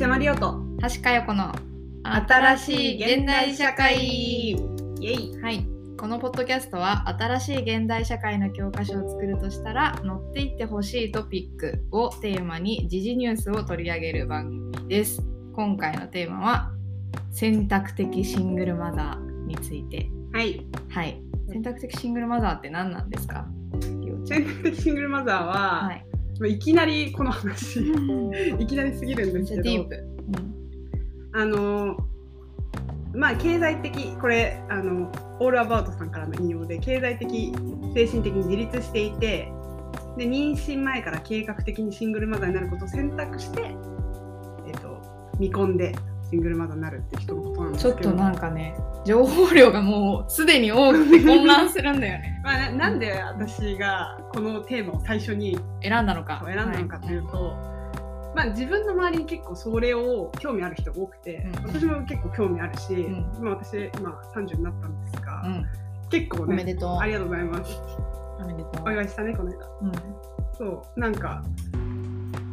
西山里夫と。橋佳代子の新しい現代社会。イエイ。はい。このポッドキャストは新しい現代社会の教科書を作るとしたら乗っていってほしいトピックをテーマに時事ニュースを取り上げる番組です。今回のテーマは選択的シングルマザーについて。はい。はい。選択的シングルマザーって何なんですか？選択的シングルマザーは、はい。まあいきなりこの話いきなりすぎるんですけどあのまあ経済的これあのオールアバウトさんからの引用で経済的精神的に自立していてで妊娠前から計画的にシングルマザーになることを選択して、えっと見込んでシングルマザーになるって人のことなんですけど。ちょっとなんかね情報量がもうすでに多くて混乱するんだよね。まあ、ななんで私がこのテーマを最初に選んだのか。選んだのかというと、まあ、自分の周りに結構それを興味ある人が多くて、うん。私も結構興味あるし、ん。まあ、私今30になったんですが、うん、結構おめねでとう。ありがとうございます。おめでとう。お祝いしたねこの間。うん。そうなんか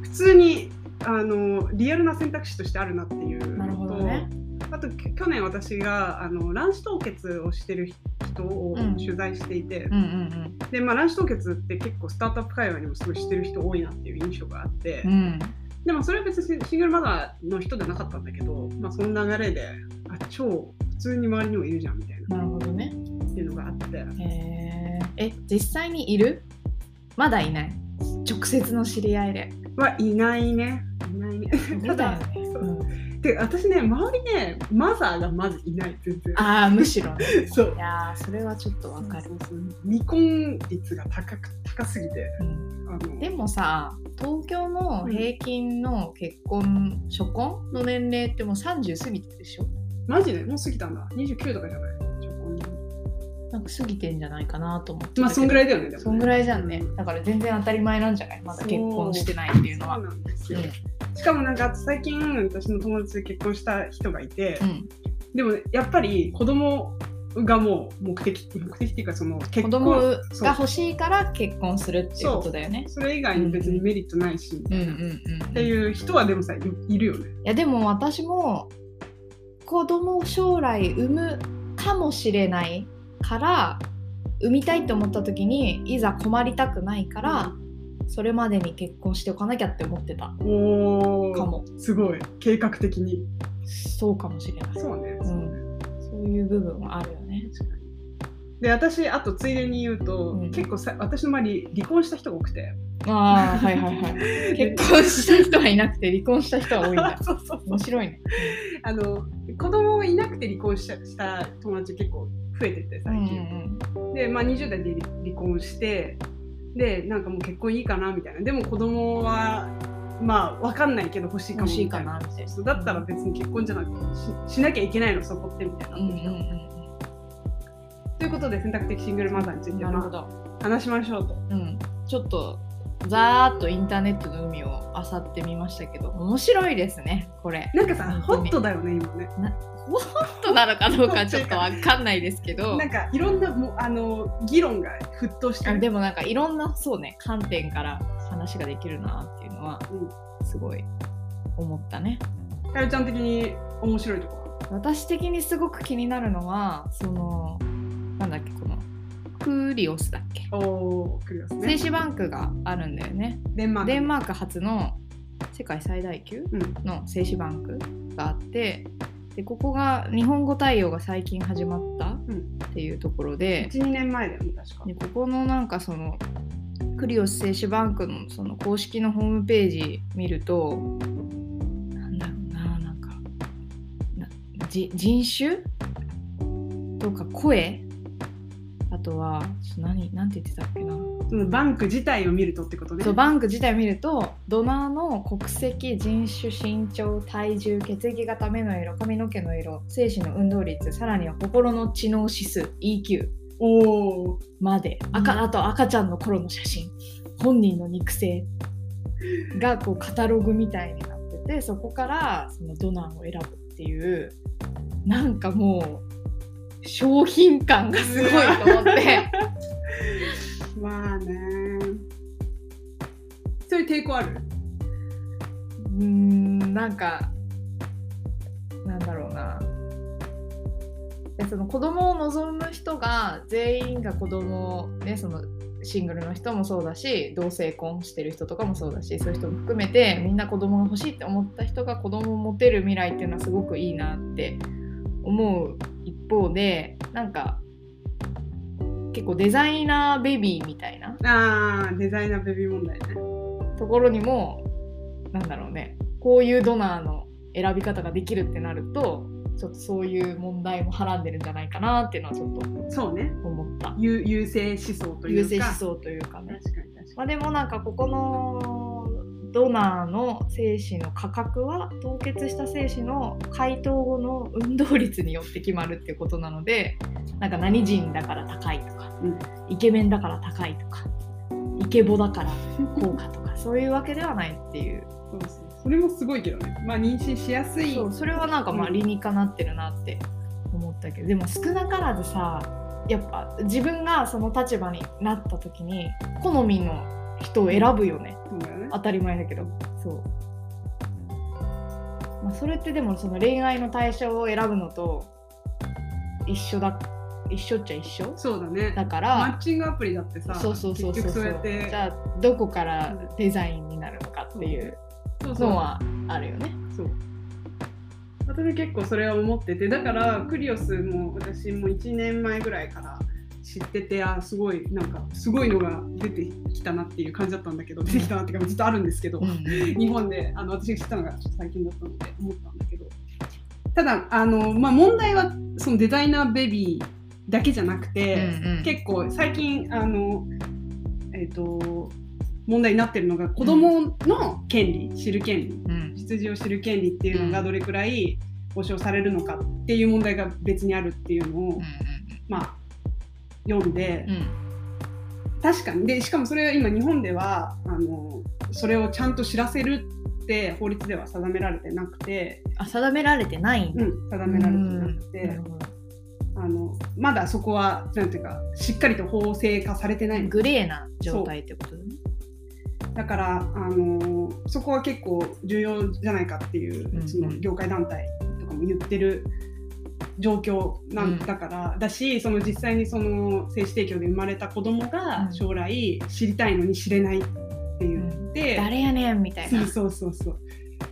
普通にあのリアルな選択肢としてあるなっていうなるほどねあとき去年私があの卵子凍結をしてる人をうん。取材していて、うんうんで、まあ、卵子凍結って結構スタートアップ界隈にもすごいしてる人多いなっていう印象があって、うん。うんでもそれは別にシングルマザーの人じゃなかったんだけど、まあ、その流れであ超普通に周りにもいるじゃんみたいな。なるほどね。っていうのがあって。へええ実際にいる？まだいない。直接の知り合いで。はいないね。いないね。そうだよね、そう。うん、で私ね周りねマザーがまずいない全然。ああむしろね。そう。いやーそれはちょっとわかる。未婚率が高く高すぎて。うん。あの。でもさ東京の平均の結婚、初婚の年齢ってもう30過ぎてるでしょ。マジで？もう過ぎたんだ。29とかじゃない。初婚なんか過ぎてんじゃないかなと思ってまあそんぐらいいだよねそんぐらいじゃんね。うだから全然当たり前なんじゃない？まだ結婚してないっていうのは。そうなんですよ、うん。しかもなんか最近私の友達で結婚した人がいて、うん。でもやっぱり子供がもう目的目的っていうかその結婚子供が欲しいから結婚するっていうことだよね。それ以外に別にメリットないし、うんうんうん。っていう人はでもさいいるよね。いやでも私も子供を将来産むかもしれないから産みたいと思った時にいざ困りたくないから、それまでに結婚しておかなきゃって思ってたかもすごい計画的に。そうかもしれない。そうね。うん、そういう部分はあるよね。で私あとついでに言うと、うん結構さ私の周り離婚した人が多くて。ああはいはいはい。結婚した人はいなくて離婚した人は多いんだ。そうそうそう面白いね。あの子供いなくて離婚したした友達結構増えてて最近。うんで、まあ、20代で離離婚してでなんかもう結婚いいかなみたいな。でも子供はまあわかんないけど欲しいかも。欲しいみたいな。いなそうだったら別に結婚じゃなくてししなきゃいけないのそこってみたいな、うんうんうん。ということで選択的シングルマザーについうん。て、話しましょうと。うん、ちょっとざーっとインターネットの海を漁ってみましたけど面白いですねこれ。なんかさホットだよね今ね。ホットなのかどうかちょっとわかんないですけど。なんかいろんなもうあの議論が沸騰してる。あでもなんかいろんなそうね観点から話ができるなっていうのはすごい思ったね。かよちゃん的に面白いとこ私的にすごく気になるのはそのなんだっけこのクリオスだっけ？ろおークリアスね。精子バンクがあるんだよね。デンマーク。デンマーク初の世界最大級うん。の精子バンクがあってでここが日本語対応が最近始まったっていうところで,、12年前だよね確か。でここのなんかそのクリオス精子バンクのその公式のホームページ見るとなんだろうななんかなじ人種？とか声？あとは何何て言ってたっけな。そのバンク自体を見るとってことね。そうバンク自体を見るとドナーの国籍人種身長体重血液型目の色髪の毛の色精子の運動率さらには心の知能指数 EQ おおまで。赤あと赤ちゃんの頃の写真。本人の肉声がこうカタログみたいになっててそこからそのドナーを選ぶっていうなんかもう商品感がすごいと思って。まあね。それ抵抗ある？うんなんかなんだろうな。その子供を望む人が全員が子供をねそのシングルの人もそうだし同性婚してる人とかもそうだしそういう人も含めてみんな子供が欲しいって思った人が子供を持てる未来っていうのはすごくいいなって思う一方でなんか結構デザイナーベビーみたいなあーデザイナーベビー問題ね。ところにもなんだろうねこういうドナーの選び方ができるってなるとちょっとそういう問題もはらんでるんじゃないかなっていうのはちょっとそうね。思った。優優勢思想というか。優勢思想というかね。確かに確かまあ、でもなんかここのドナーの精子の価格は凍結した精子の解凍後の運動率によって決まるっていうことなのでなんか何人だから高いとか、うん。イケメンだから高いとかイケボだから高価とか そういうわけではないっていう。そうそうそれもすごいけどね。まあ妊娠しやすい。そうそれはなんかまあうん。理にかなってるなって思ったけどでも少なからずさやっぱ自分がその立場になった時に好みの人を選ぶよね。ね当たり前だけど。そう、まあ、それってでもその恋愛の対象を選ぶのと一緒だ一緒っちゃ一緒？そうだね。だかマらッチングアプリだってさそうそうそうそう結そうじゃあどこからデザインになるのかっていうそうそう。のはあるよね。そう。私結構それは思っててだからクリオスも私も1年前ぐらいから知っててあすごいなんかすごいのが出てきたなっていう感じだったんだけど出てきたなっていうかずっとあるんですけど、日本であの私が知ったのがちょっと最近だったので思ったんだけど。ただあの、まあ、問題はそのデザイナーベビーだけじゃなくて、うんうん。結構最近あのえっ、と問題になってるのが子供の権利、知る権利うん。出自を知る権利っていうのがうん。どれくらい保障されるのかっていう問題が別にあるっていうのを、うん。まあ読んで、うんうん確かに。でしかもそれは今日本ではあのそれをちゃんと知らせるって法律では定められてなくて、あ定められてないんだ。うん、定められてなくて、あのまだそこはなんていうかしっかりと法制化されてない。のグレーな状態ってことだね。だから、あのそこは結構重要じゃないかっていう、うん。その業界団体とかも言ってる状況なんうんだから、だしその実際にその精子提供で生まれた子供がうん将来知りたいのに知れないって言って、誰やねんみたいな。そうそうそうそう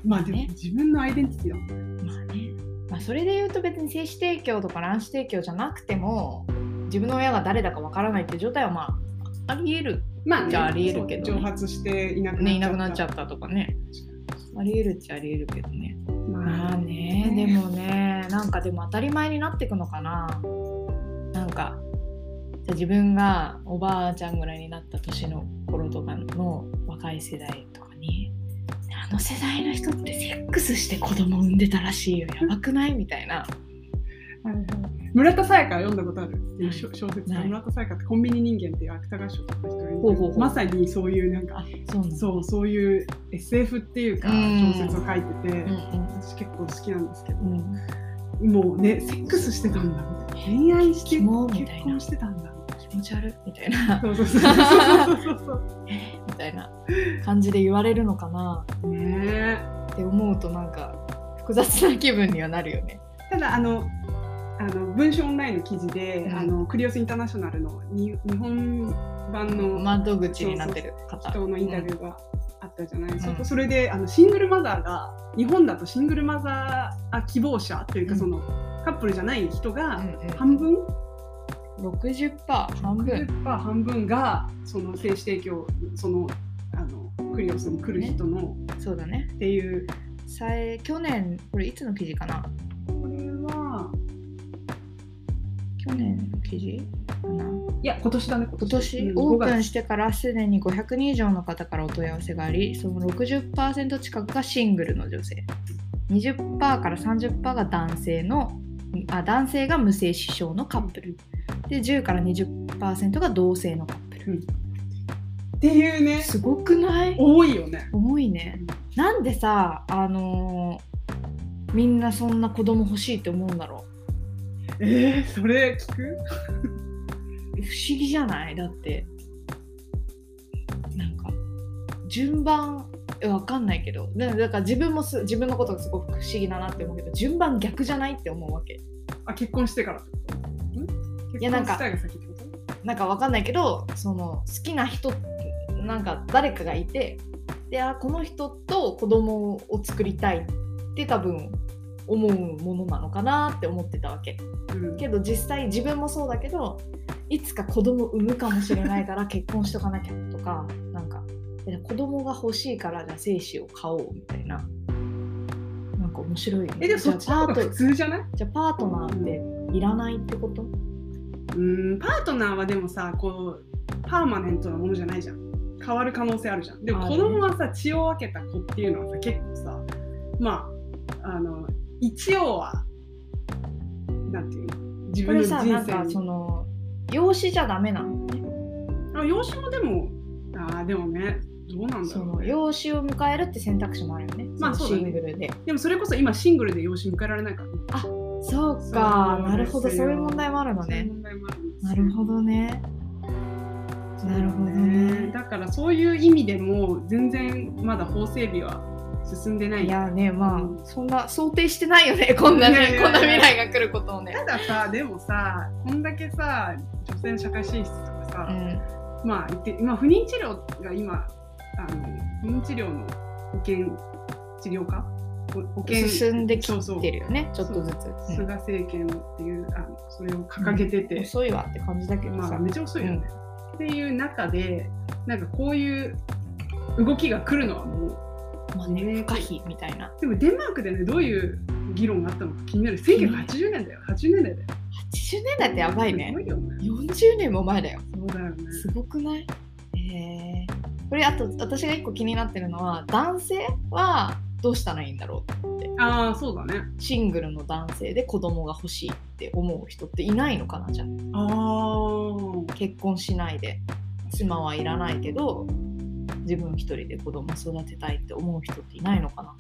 まあでもね自分のアイデンティティだもんまあね。まあそれで言うと別に精子提供とか卵子提供じゃなくても自分の親が誰だかわからないっていう状態はまあありえるまあねじゃあありえるけどね蒸発していなくなっちゃった,、ねいなくなっちゃったとかね。ありえるっちゃありえるけどね。ままあね、でもね、なんかでも当たり前になっていくのかな。なんか、じゃあ自分がおばあちゃんぐらいになった年の頃とかの若い世代とかに、あの世代の人ってセックスして子供産んでたらしいよ、やばくない？みたいな。はいはい。村田沙耶香読んだことある？小小説。ない。村田沙耶香ってコンビニ人間っていう芥川賞を取った人がまさにそういうなんかあ、そう。そういう SF っていうかうん。小説を書いてて、うん私結構好きなんですけど。もうねセックスしてたんだみたいな恋愛してキモみたい結な婚してたんだ気持ち悪い。みたいな。そうそうそう。そうそうそうみたいな。感じで言われるのかな。ねって思うとなんか複雑な気分にはなるよね。ただあのあの文章オンラインの記事で、うん。あのクリオスインターナショナルのに日本版の窓口になってる方。人のインタビューがあったじゃない、んそこそれであのシングルマザーが日本だとシングルマザーあ希望者というか、うん。そのカップルじゃない人がうんうん。半分、60%半分。60%半分がその精子提供そのあのクリオスに来る人の、そうだね。っていう。去年これいつの記事かな？去年の記事？かないや今年だね。今年、うんオープ5月ンしてからすでに500人以上の方からお問い合わせがありその60%近くがシングルの女性。20%から30%が男性のあ男性が無精子症のカップル。で10から20%が同性のカップル、っていうね。すごくない？多いよね。多いね。なんでさあのーみんなそんな子供欲しいって思うんだろえー、それ聞く？う不思議じゃない？だって。なんか順番えわかんないけど。だだから自分もす自分のことがすごく不思議だなって思うけど順番逆じゃないって思うわけ。あ結婚してからってこと？ん？結やなんかなんかわかんないけどその好きな人なんか誰かがいてであこの人と子供を作りたいって多分思うものなのかなって思ってたわけ。うん。けど実際自分もそうだけどいつか子供産むかもしれないから 結婚しとかなきゃとかなんかえ子供が欲しいからじゃあ精子を買おうみたいな。なんか面白いよね。えでもそっちの方が普通じゃない？じゃあパートナーっていらないってこと？うんパートナーはでもさこうパーマネントなものじゃないじゃん。変わる可能性あるじゃん。でも子供はさ血を分けた子っていうのはさ結構さまああの一応はなんていうの自分の人生さなんかにその養子じゃダメな。のねあ養子もでもあーでもねどうなんだそろう、ね、の養子を迎えるって選択肢もあるよね。まあそうだね。シングルで。でもそれこそ今シングルで養子迎えられないからね。そうそうか、ですよ。なるほど、そういう問題もあるのそういうね。問題もあるんですよ。なるほどね。なるほどね。だからそういう意味でも全然まだ法整備は進んでない。いやね、まうん。あ、そんな想定してないよね、こんないね、こんな未来が来ることをね。たださでもさこんだけさ女性の社会進出とかさ、うん、まあ言って、まあ、不妊治療が今あの不妊治療の保険治療科？保保険進んできてるよね、ちょっとずつ。う。ん。菅政権っていうあのそれを掲げてて、遅いわって感じだけどさ。まあめっちゃ遅いよね、っていう中でなんかこういう動きが来るのはもうまあね、ね不可避みたいな。でもデンマークでねどういう議論があったのか気になる。1980年だよ。80年代だよ80年代ってやばいね。すご。いよね。40年も前だよ。そうだよね。すごくない？へえこれあと私が一個気になってるのは男性はどうしたらいいんだろうって。ああそうだね。シングルの男性。で子供が欲しいって思う人っていないのかなじゃあ。ああ結婚しないで。妻はいらないけど自分一人で子供育てたいって思う人っていないのかな。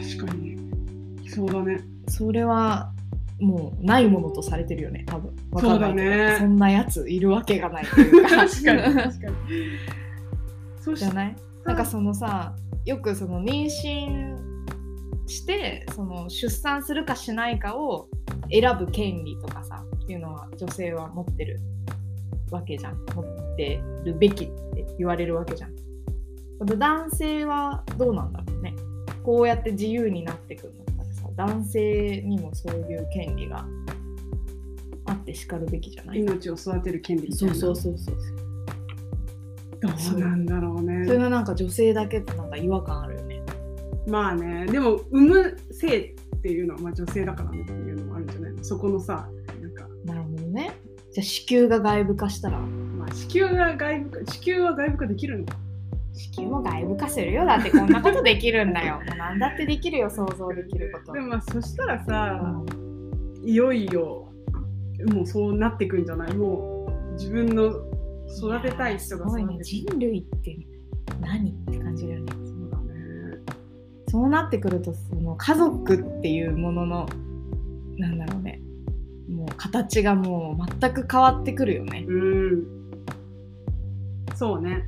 確かに。そうだね。それはもうないものとされてるよね多分。わかんない。けどそうだねそんなやついるわけがないというか。確かに 確かに。そしじゃない？なんかそのさよくその妊娠してその出産するかしないかを選ぶ権利とかさっていうのは女性は持ってるわけじゃん。持ってるべきって言われるわけじゃん。男性はどうなんだろうね。こうやって自由になってくるんだったらさ男性にもそういう権利があってしかるべきじゃない？命を育てる権利そうそうそうそう。どうなんだろうね。それがなんか女性だけってなんか違和感あるよね。まあね。でも産む性っていうのはまあ女性だからねっていうのもあるんじゃない？のそこのさ。じゃあ子宮が外部化したら？まあ、子宮が外部化子宮は外部化できるの？か子宮も外部化するよ。だってこんなことできるんだよ。もう何だってできるよ、想像できること。でもまあそしたらうさ、んいよいよもうそうなってくんじゃない？もう自分の育てたい人がすごいね。育てて人類って何？って感じだよね。そうだねそうなってくると、その家族っていうものの、なんだろう形がもう全く変わってくるよね。うんそうね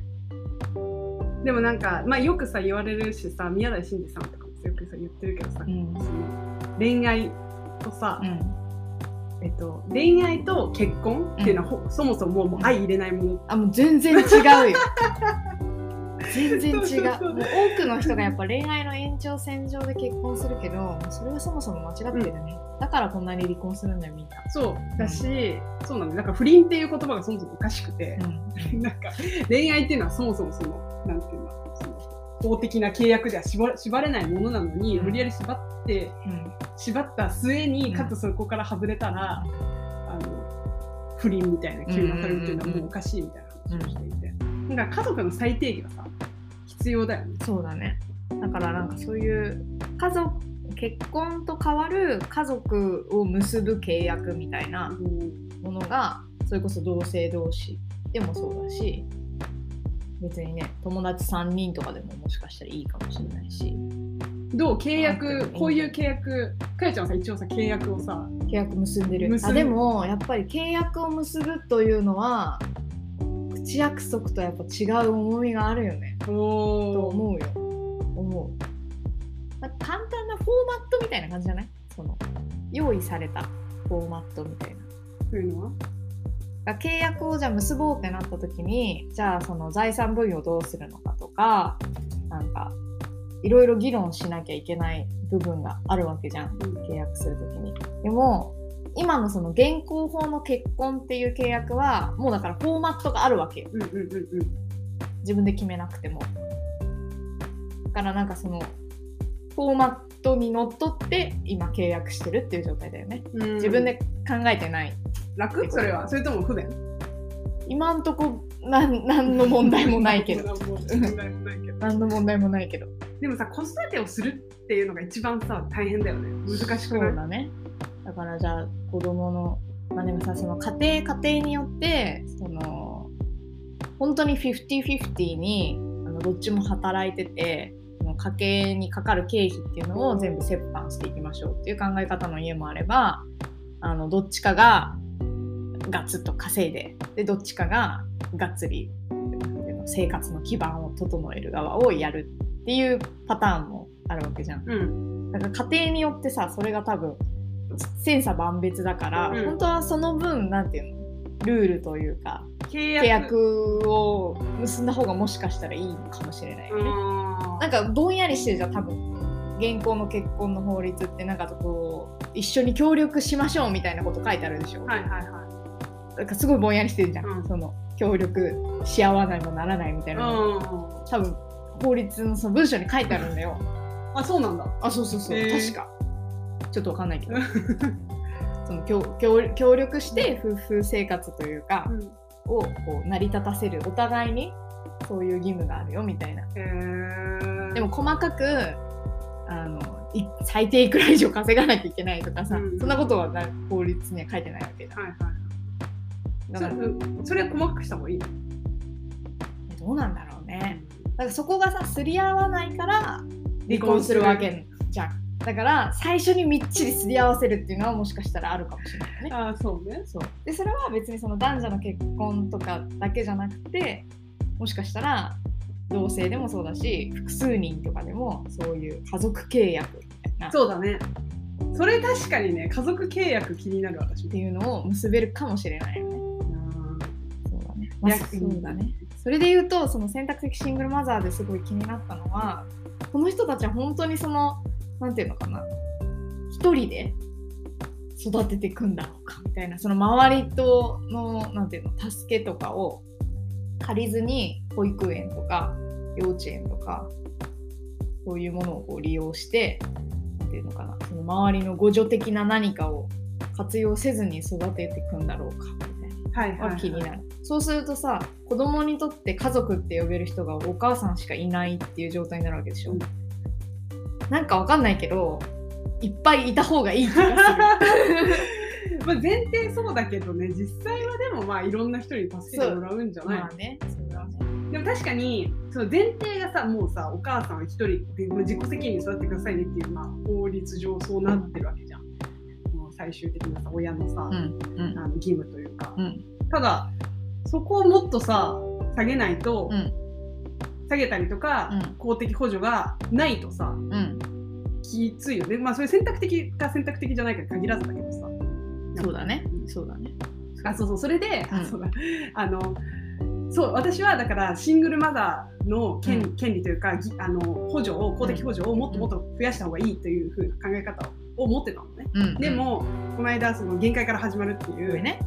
でもなんか、まあ、よくさ言われるしさ宮台真司さんとかもよくさ言ってるけどさ、うん。その恋愛とさ、うん。えっと、恋愛と結婚っていうのはほ、そもそももう相入れないものあ、もう全然違うよ。全然違う。もう多くの人がやっぱ恋愛の延長線上で結婚するけど、それはそもそも間違ってるね。だからこんなに離婚するんだよ、みんな。そうだし、そうなんだなんか不倫っていう言葉がそもそもおかしくて、うん。なんか恋愛っていうのはそもそもそのなんていうんだその法的な契約では縛縛れないものなのに、うん無理やり縛ってうん。縛った末に、うんかつそこから外れたら、あの不倫みたいな急なされるっていうのはもうおかしいみたいな話をしていて、なんか家族の最低限はさ必要だよね。そうだね。だからなんかそういう家族、結婚と変わる家族を結ぶ契約みたいなものが、それこそ同性同士でもそうだし、別にね、友達3人とかでももしかしたらいいかもしれないし、どう契あ約こういう契約かやちゃんはさ一応さ契約をさ契約結んでる。あでもやっぱり契約を結ぶというのは、口約束とやっぱ違う重みがあるよね。とお思うよ。思う。なんか簡単なフォーマットみたいな感じじゃない？その用意されたフォーマットみたいな。というのは？契約をじゃあ結ぼうってなった時にじゃあその財産分与をどうするのかとかなんかいろいろ議論しなきゃいけない部分があるわけじゃん契約する時に。でも今のその現行法の結婚っていう契約はもうだからフォーマットがあるわけようんうんうんうん自分で決めなくても。だからなんかそのフォーマットにのっとって今契約してるっていう状態だよね。うん自分で考えてない。楽？それは？それとも不便？今んとこなん何の問題もないけど。何の問題もないけど何の問題もないけど。でもさ子育てをするっていうのが一番さ大変だよね難しくない？そうだね。だからじゃあ子供のまあでもさその家庭家庭によってその本当に50-50にあのどっちも働いてて家計にかかる経費っていうのを全部折半していきましょうっていう考え方の家もあればあのどっちかがガツッと稼いででどっちかががっつり生活の基盤を整える側をやるっていうパターンもあるわけじゃん。うんだから家庭によってさそれが多分千差万別だから、うん本当はその分なんていうのルールというか契契約を結んだ方がもしかしたらいいのかもしれないよね。うんなんかぼんやりしてるじゃん多分現行の結婚の法律ってなんかこう一緒に協力しましょうみたいなこと書いてあるでしょ。はいはいはなんかすごいぼんやりしてるじゃん、うんその協力し合わないもならないみたいい。なの、うん。多分法律のその文章に書いてあるんだよ。あ、そうなんだ。あそうそうそう、へー確かちょっとわかんないけど その協協協力して夫婦生活というか、うんをこう成り立たせるお互いにそういう義務があるよみたいな。でも細かくあのい最低いくら以上稼がなきゃいけないとかさ、うんそんなことはな法律には書いてないわけじゃんはいはい。だからそそれは細かくした方がいいの？どうなんだろうね。だからそこがさすり合わないから離婚するわけじゃんだから最初にみっちりすり合わせるっていうのはもしかしたらあるかもしれないよねああ、そうね。そうでそれは別にその男女の結婚とかだけじゃなくてもしかしたら同性でもそうだし複数人とかでもそういう家族契約みたいなっそうだね。それ確かにね、家族契約気になる私もて。いうのを結べるかもしれないよね。そうだね。まあ、そうだね。それで言うとその選択的シングルマザーですごい気になったのはこの人たちは本当にそのなんていうのかな一人で育てていくんだろうかみたいなその周りとのなんていうの助けとかを借りずに保育園とか幼稚園とかそういうものをこう利用してなんていうのかなその周りの互助的な何かを活用せずに育てていくんだろうかみたいな。はいはい、は。はい気になる。そうするとさ子供にとって家族って呼べる人がお母さんしかいないっていう状態になるわけでしょ。うんなんかわかんないけどいっぱいいた方がいい気が まあ前提そうだけどね、実際はでもまあいろんな人に助けてもらうんじゃする。ない？まあね。そうだね。でも確かにその前提がさもうさお母さんは一人で自己責任に育ってくださいねっていう、まあ、法律上そうなってるわけじゃん。もう最終的なさ親のさ、うんうんあの義務というか。うんただそこをもっとさ下げないと、うん下げたりとか、うん公的補助がないとさうん。きついよね。まあそれ選択的か選択的じゃないかに限らずだけどさ。そうだね。そうだね。あそうそうそれで、あうんそうだあのそう私はだからシングルマザーの権,、うん権利というかぎあの補助を公的補助をもっともっと増やした方がいいというふうな考え方を持ってたのね。うん。でも、この間その限界から始まるっていう上ね。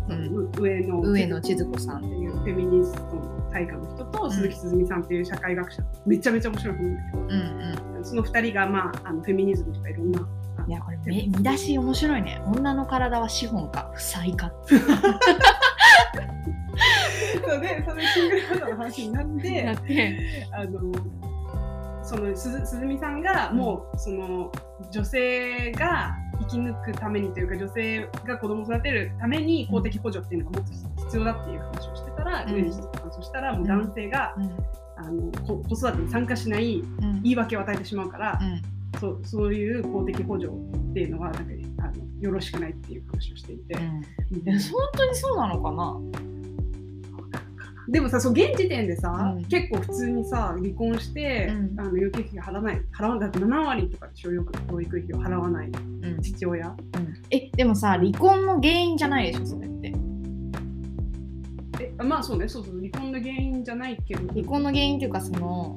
上の上野千鶴子さんっていうフェミニストの大家の人と、ん鈴木鈴美さんっていう社会学者めちゃめちゃ面白い本なんだけど、うんうん。その2人が、まあ、あのフェミニズムとかいろんな。いやこれめ見出し面白いね。女の体は資本か負債か。そうでそのシングルマザーの話になってだって。あのそのすず鈴美さんがもうその女性が生き抜くためにというか女性が子供を育てるために公的補助っていうのがもっと必要だっていう話をしてたら、うん。上西さんそしたらもう男性が、うん。あのこ子育てに参加しないうん。言い訳を与えてしまうから、うん。そうそういう公的補助っていうのはなんかあのよろしくないっていう話をしていて、うん。本当にそうなのかな？でもさそう現時点でさ、うん。結構普通にさ離婚して、うん。あの養育費払わない払わないだって7割とかでしょよく養育費を払わないうん。父親。えでもさ離婚の原因じゃないでしょそれって。えまあそうね。そうそう離婚の原因じゃないけど。離婚の原因っていうかその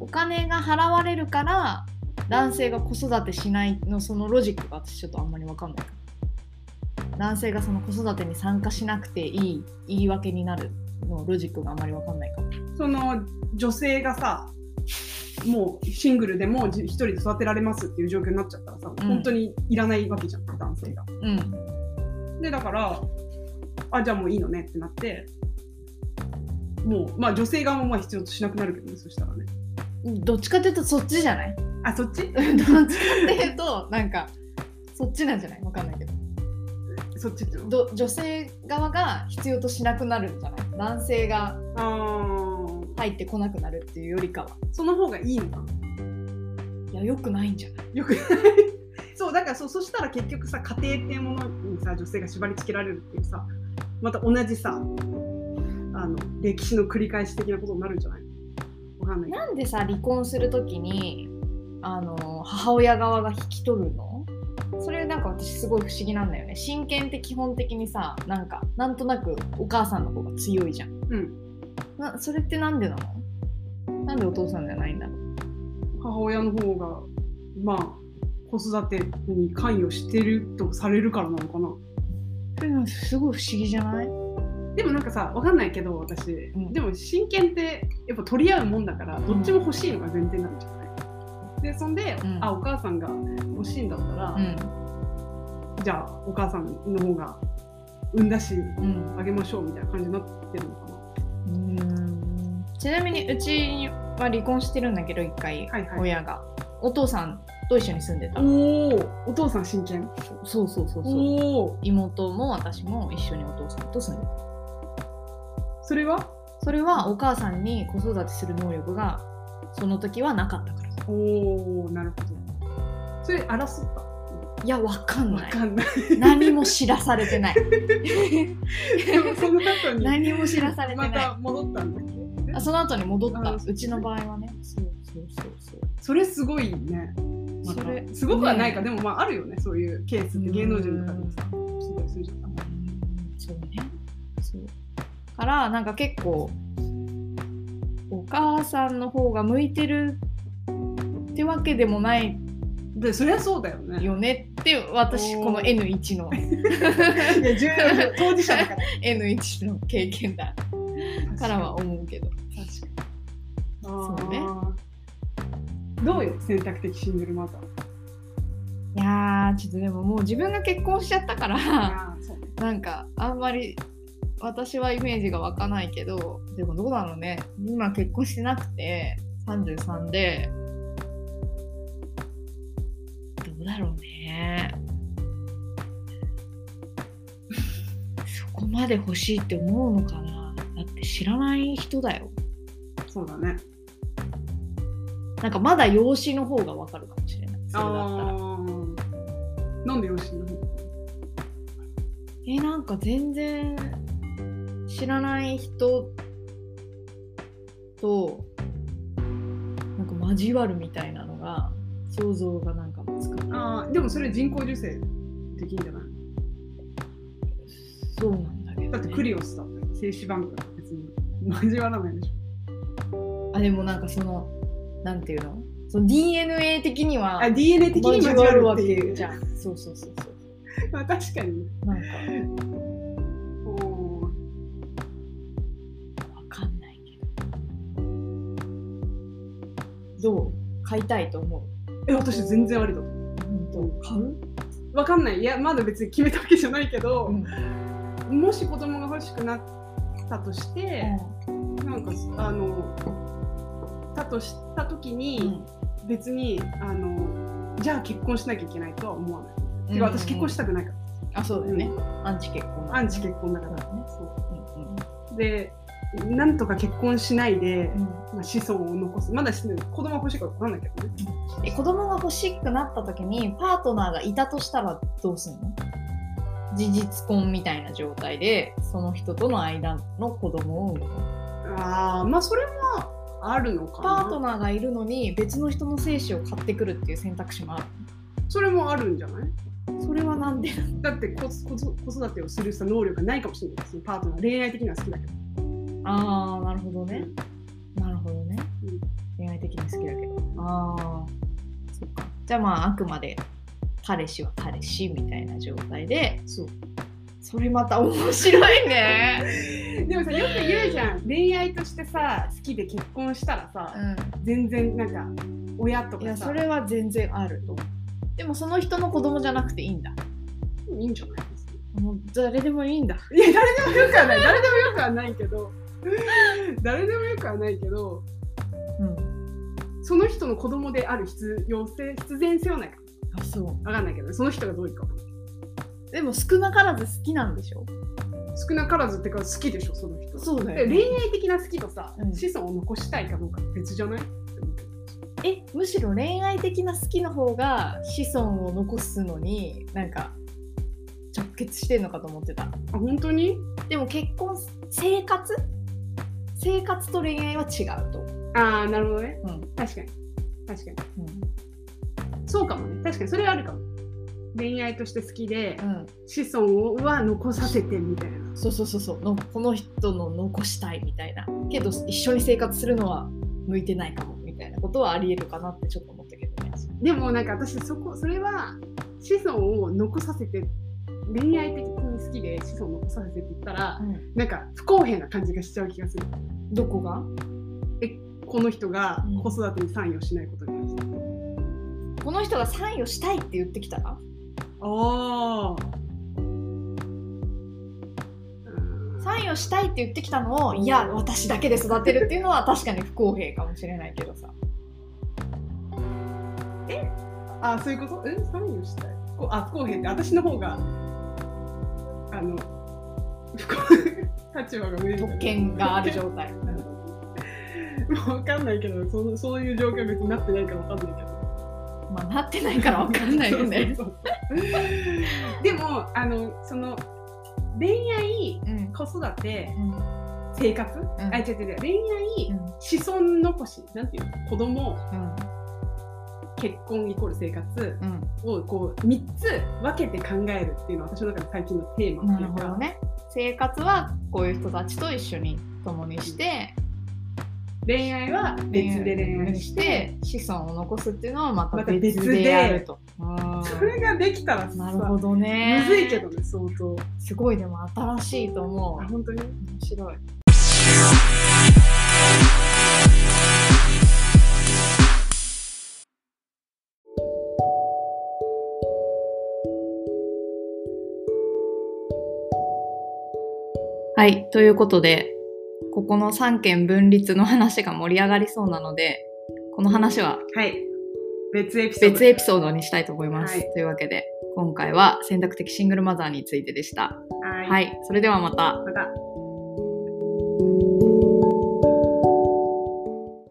お金が払われるから男性が子育てしないのそのロジックが私ちょっとあんまり分かんない。男性がその子育てに参加しなくていい言い訳になるのロジックがあんまり分かんないかも。その女性がさもうシングルでもじ一人で育てられますっていう状況になっちゃったらさ、うん。本当にいらないわけじゃん男性が。うん。でだからあじゃあもういいのねってなってもうまあ女性側もまあ必要としなくなるけどねそしたらね。どっちかっていうとそっちじゃない？あそっち？どっちかっていうとなんかそっちなんじゃない？分かんないけど。そっちってど女性側が必要としなくなるんじゃない？男性が入ってこなくなるっていうよりかは。その方がいいのかな？いやよくないんじゃない？よくない。そうだからそうそしたら結局さ家庭っていうものにさ女性が縛り付けられるっていうさまた同じさあの歴史の繰り返し的なことになるんじゃない？わかんないなんでさ離婚するときにあの母親側が引き取るの？それなんか私すごい不思議なんだよね。親権って基本的にさなんかなんとなくお母さんの方が強いじゃん、うん。なそれってなんでなの？なんでお父さんじゃないんだ？ろう母親の方がまあ子育てに関与してるとされるからなのかなすごい不思議じゃない？でもなんかさわかんないけど私、ん。でも親権ってやっぱ取り合うもんだからどっちも欲しいのが前提なんじゃない、でそんで、うん。あお母さんが欲しいんだったら、うん。じゃあお母さんの方が産んだしうん。あげましょうみたいな感じになってるのかな。うーん。ちなみにうちは離婚してるんだけど一回、はいはい。親が。お父さんと一緒に住んでた。おおお父さん親権そうそうそうそう。妹も私も一緒にお父さんと住んでた。それは？それはお母さんに子育てする能力がその時はなかったから。おおなるほど。それ争った？いやわかんない。わかんない。何も知らされてない。その後に何も知らされてない、また戻ったんだっけ？あその後に戻った。あうちの場合はね。そうそうそうそう。それすごいねまたそれすごくはないか、ね。でもまああるよね。そういうケースって。芸能人とかでもさ聞いたりするじゃん。そうね。そう。からなんか結構お母さんの方が向いてるってわけでもないでそりゃそうだよね。よね。って私この N1 の。当事者だから。N1 の経験だ。からは思うけど。確かに。そうねどうよ選択的シングルマザー。いやーちょっとでももう自分が結婚しちゃったからなんかあんまり私はイメージが湧かないけどでもどうだろうね。今結婚してなくて33でどうだろうね。そこまで欲しいって思うのかな。だって知らない人だよ。そうだねなんかまだ養子の方がわかるかもしれない。それだったら。なんで養子の方えなんか全然知らない人となんか交わるみたいなのが想像がなんかつかない。あーでもそれ人工授精できんじゃない？そうなんだけど、ね、だってクリオスだって。精子バンクだって別に。交わらないでしょ。あでもなんかそのなんていうの？その DNA 的にはあ DNA 的に交交わるわけじゃん。そうそうそうそうまあ確かに。ねなんか。おー。わかんないけど。どう？買いたいと思う？え私全然ありだ。と思本当。買う、うわかんない。いやまだ別に決めたわけじゃないけど、うん。もし子供が欲しくなったとして、なんかあのだとした時に、別にあのじゃあ結婚しなきゃいけないとは思わない。てか私結婚したくないから、あそうだよね、アンチ結婚アンチ結婚だから。そうだね。そうでなんとか結婚しないで、うん。うんまあ、子孫を残す。まだし子供が欲しいかわかんないけどね。え子供が欲しくなった時にパートナーがいたとしたらどうすんの？事実婚みたいな状態でその人との間の子供を産むああまあそれもあるのかな。パートナーがいるのに別の人の精子を買ってくるっていう選択肢もある。それもあるんじゃない？それはなんで？だって子育てをするさ能力がないかもしれないです。パートナー恋愛的には好きだけど。ああなるほどね、なるほどね、うん。恋愛的に好きだけど。ああそっか。じゃあまああくまで彼氏は彼氏みたいな状態でそうそれまた面白いね。でもさよく言うじゃん。恋愛としてさ好きで結婚したらさ、う全然なんか親とんいやかさそれは全然あるとでもその人の子供じゃなくていいんだ。いいんじゃないですか？もう誰でもいいんだ。いや誰でもよくはない。誰でもよくはないけど。誰でもよくはないけどうん。その人の子供である必要性必然性はないかあそう。わかんないけどその人がどういうかでも少なからず好きなんでしょ？少なからずってか好きでしょその人。そうで恋愛的な好きとさ、うん。子孫を残したいかどうか別じゃない？えむしろ恋愛的な好きの方が子孫を残すのになんか直結してんのかと思ってた。あ本当に？でも結婚生活？生活と恋愛は違うと、ああなるほどね。うん。確かに。確かに。そうかもね。確かに。それはあるかも恋愛として好きでうん、子孫は残させてみたいな。そうそうそうそう。のこの人の残したいみたいな。けど一緒に生活するのは向いてないかもみたいなことはありえるかなってちょっと思ったけどね。でもなんか私そこそれは子孫を残させて恋愛的に好きで子孫を残させてって言ったらなんか不公平な感じがしちゃう気がする。どこが？この人がうん。子育てに参与しないことに関して、この人が参与したいって言ってきたら？ああ参与したいって言ってきたのをいや私だけで育てるっていうのは確かに不公平かもしれないけどさ。あそういうこと？え？参与したい。こあ不公平。って私の方があの不公立場が上特権がある状態。もう分かんないけどそのそういう状況は別になってないから分かんないけどまあなってないからわかんないよね でもあのその恋愛うん。子育てうん。生活、ん。あ違う違う違う。恋愛子孫残し。なんていうの？子供。結婚イコール生活。うん。をこう3つ分けて考えるっていうのは私の中で最近のテーマっていうか、ね。生活はこういう人たちと一緒に共にして恋愛は別で恋愛して、子孫を残すっていうのはまた別別ででやると、うん。それができたらさなるほどね。むずいけどね相当。すごいでも新しいと思う。あ本当に？面白い。はいということでここの3件分立の話が盛り上がりそうなのでこの話ははい別エピソード別エピソードにしたいと思います。はいというわけで今回は選択的シングルマザーについてでした。はい、はい、それではまた。また